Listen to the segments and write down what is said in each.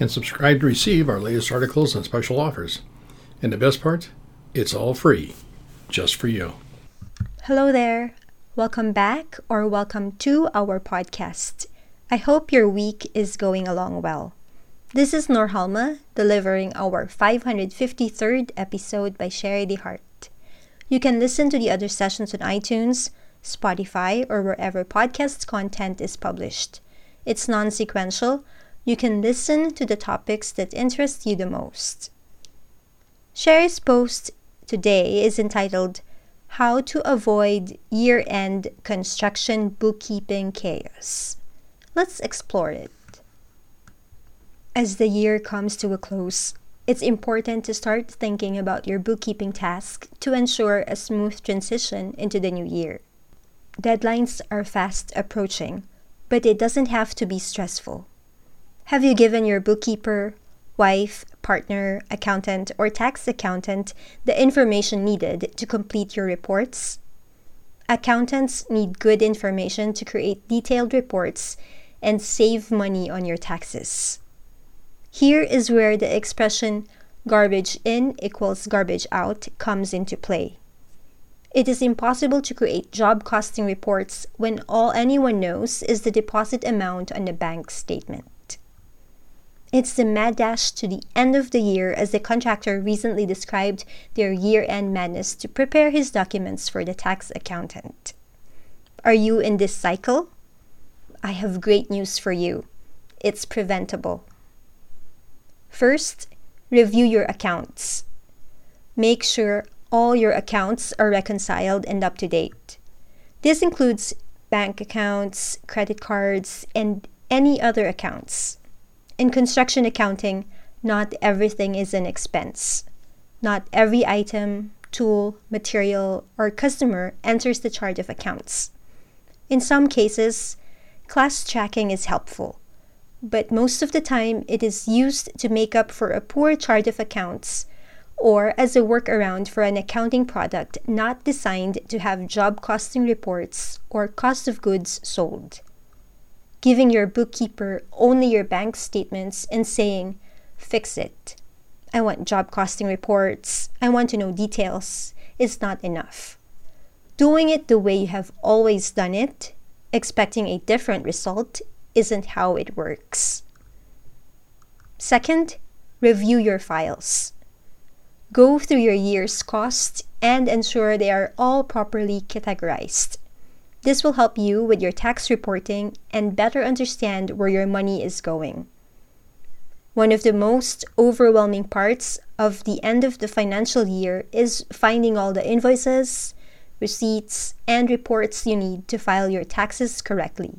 and subscribe to receive our latest articles and special offers. And the best part, it's all free, just for you. Hello there. Welcome back or welcome to our podcast. I hope your week is going along well. This is Norhalma delivering our 553rd episode by Shari DeHart. You can listen to the other sessions on iTunes, Spotify, or wherever podcast content is published. It's non sequential, you can listen to the topics that interest you the most. Shari's post today is entitled How to Avoid Year End Construction Bookkeeping Chaos. Let's explore it. As the year comes to a close, it's important to start thinking about your bookkeeping task to ensure a smooth transition into the new year. Deadlines are fast approaching, but it doesn't have to be stressful. Have you given your bookkeeper, wife, partner, accountant, or tax accountant the information needed to complete your reports? Accountants need good information to create detailed reports and save money on your taxes. Here is where the expression garbage in equals garbage out comes into play. It is impossible to create job costing reports when all anyone knows is the deposit amount on the bank statement. It's the mad dash to the end of the year, as the contractor recently described their year end madness to prepare his documents for the tax accountant. Are you in this cycle? I have great news for you. It's preventable. First, review your accounts. Make sure all your accounts are reconciled and up to date. This includes bank accounts, credit cards, and any other accounts. In construction accounting, not everything is an expense. Not every item, tool, material, or customer enters the chart of accounts. In some cases, class tracking is helpful, but most of the time it is used to make up for a poor chart of accounts or as a workaround for an accounting product not designed to have job costing reports or cost of goods sold giving your bookkeeper only your bank statements and saying, fix it. I want job costing reports. I want to know details. Is not enough. Doing it the way you have always done it, expecting a different result, isn't how it works. Second, review your files. Go through your year's costs and ensure they are all properly categorized. This will help you with your tax reporting and better understand where your money is going. One of the most overwhelming parts of the end of the financial year is finding all the invoices, receipts, and reports you need to file your taxes correctly.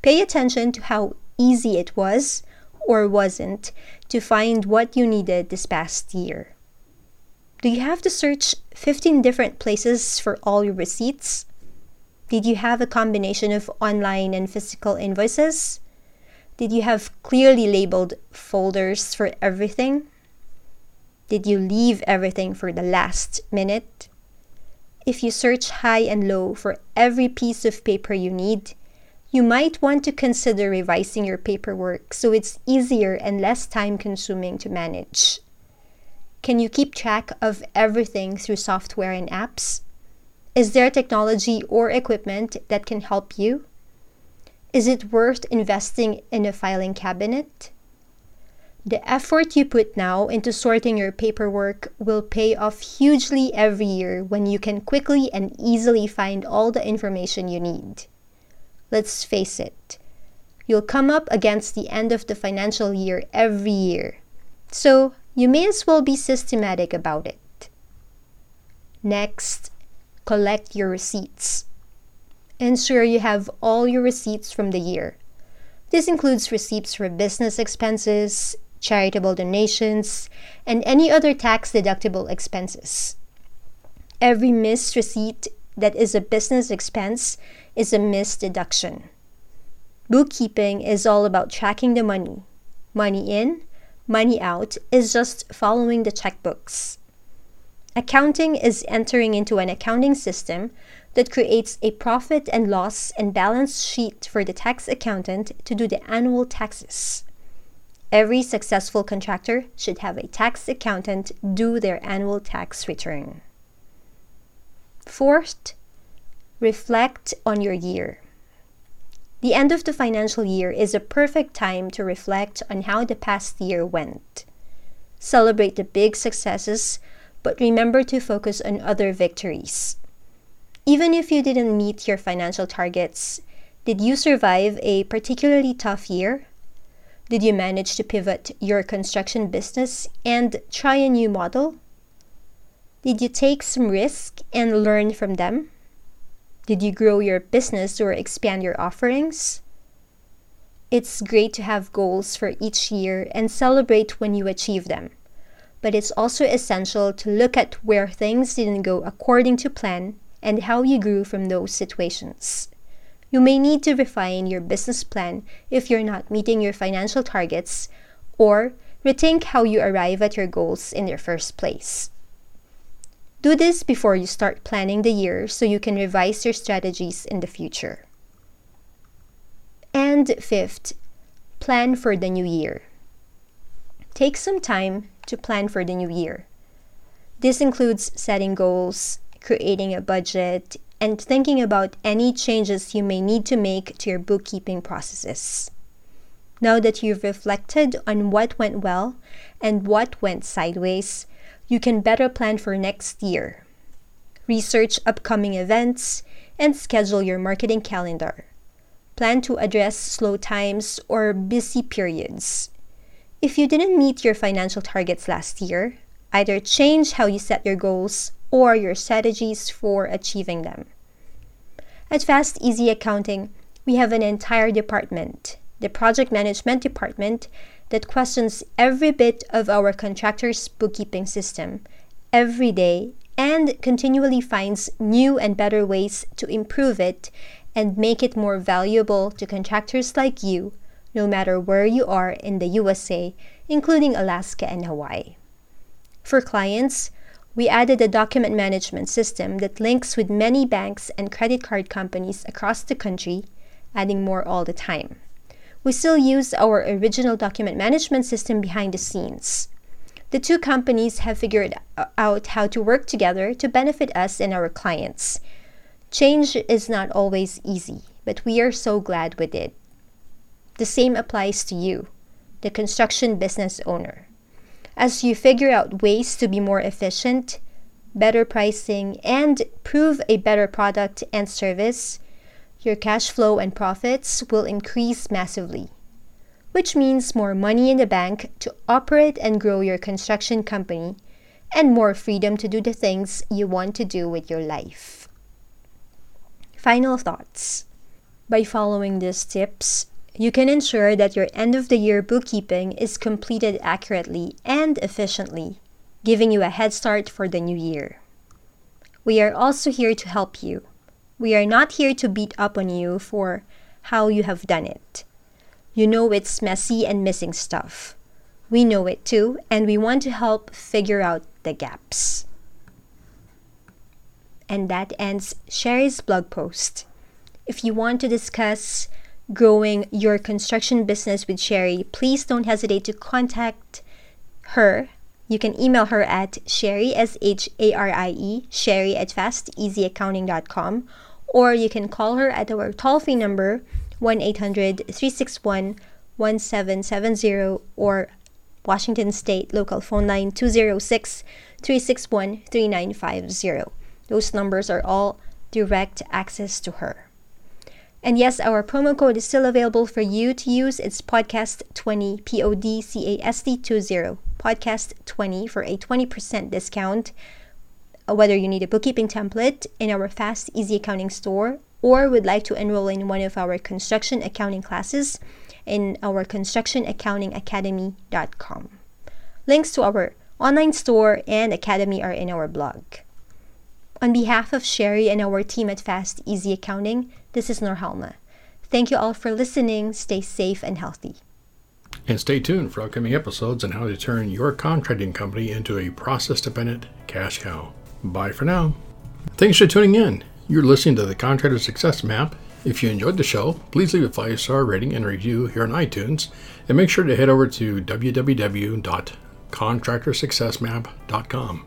Pay attention to how easy it was or wasn't to find what you needed this past year. Do you have to search 15 different places for all your receipts? Did you have a combination of online and physical invoices? Did you have clearly labeled folders for everything? Did you leave everything for the last minute? If you search high and low for every piece of paper you need, you might want to consider revising your paperwork so it's easier and less time consuming to manage. Can you keep track of everything through software and apps? Is there technology or equipment that can help you? Is it worth investing in a filing cabinet? The effort you put now into sorting your paperwork will pay off hugely every year when you can quickly and easily find all the information you need. Let's face it, you'll come up against the end of the financial year every year, so you may as well be systematic about it. Next, collect your receipts. Ensure you have all your receipts from the year. This includes receipts for business expenses, charitable donations, and any other tax deductible expenses. Every missed receipt that is a business expense is a missed deduction. Bookkeeping is all about tracking the money. Money in, money out is just following the checkbooks. Accounting is entering into an accounting system that creates a profit and loss and balance sheet for the tax accountant to do the annual taxes. Every successful contractor should have a tax accountant do their annual tax return. Fourth, reflect on your year. The end of the financial year is a perfect time to reflect on how the past year went. Celebrate the big successes, but remember to focus on other victories. Even if you didn't meet your financial targets, did you survive a particularly tough year? Did you manage to pivot your construction business and try a new model? Did you take some risk and learn from them? Did you grow your business or expand your offerings? It's great to have goals for each year and celebrate when you achieve them. But it's also essential to look at where things didn't go according to plan and how you grew from those situations. You may need to refine your business plan if you're not meeting your financial targets or rethink how you arrive at your goals in the first place. Do this before you start planning the year so you can revise your strategies in the future. And fifth, plan for the new year. Take some time to plan for the new year. This includes setting goals, creating a budget, and thinking about any changes you may need to make to your bookkeeping processes. Now that you've reflected on what went well and what went sideways, you can better plan for next year. Research upcoming events and schedule your marketing calendar. Plan to address slow times or busy periods. If you didn't meet your financial targets last year, either change how you set your goals or your strategies for achieving them. At Fast Easy Accounting, we have an entire department, the Project Management Department, that questions every bit of our contractor's bookkeeping system every day and continually finds new and better ways to improve it and make it more valuable to contractors like you, no matter where you are in the USA, including Alaska and Hawaii. For clients, we added a document management system that links with many banks and credit card companies across the country, adding more all the time we still use our original document management system behind the scenes. The two companies have figured out how to work together to benefit us and our clients. Change is not always easy, but we are so glad we did. The same applies to you, the construction business owner. As you figure out ways to be more efficient, better pricing, and prove a better product and service, your cash flow and profits will increase massively, which means more money in the bank to operate and grow your construction company and more freedom to do the things you want to do with your life. Final thoughts. By following these tips, you can ensure that your end of the year bookkeeping is completed accurately and efficiently, giving you a head start for the new year. We are also here to help you we are not here to beat up on you for how you have done it. You know it's messy and missing stuff. We know it too, and we want to help figure out the gaps. And that ends Shari's blog post. If you want to discuss growing your construction business with Shari, please don't hesitate to contact her. You can email her at Sharie, S H A R I E, Sharie at fasteasyaccounting.com, or you can call her at our toll free number 1 800 361 1770 or Washington State local phone line 206 361 3950. Those numbers are all direct access to her. And yes, our promo code is still available for you to use. It's podcast20, P O D C A S T 20, podcast20 for a 20% discount uh, whether you need a bookkeeping template in our Fast Easy Accounting store or would like to enroll in one of our construction accounting classes, in our constructionaccountingacademy.com. Links to our online store and academy are in our blog. On behalf of Shari and our team at Fast Easy Accounting, this is Norhalma. Thank you all for listening. Stay safe and healthy. And stay tuned for upcoming episodes on how to turn your contracting company into a process dependent cash cow. Bye for now. Thanks for tuning in. You're listening to the Contractor Success Map. If you enjoyed the show, please leave a five star rating and review here on iTunes, and make sure to head over to www.contractorsuccessmap.com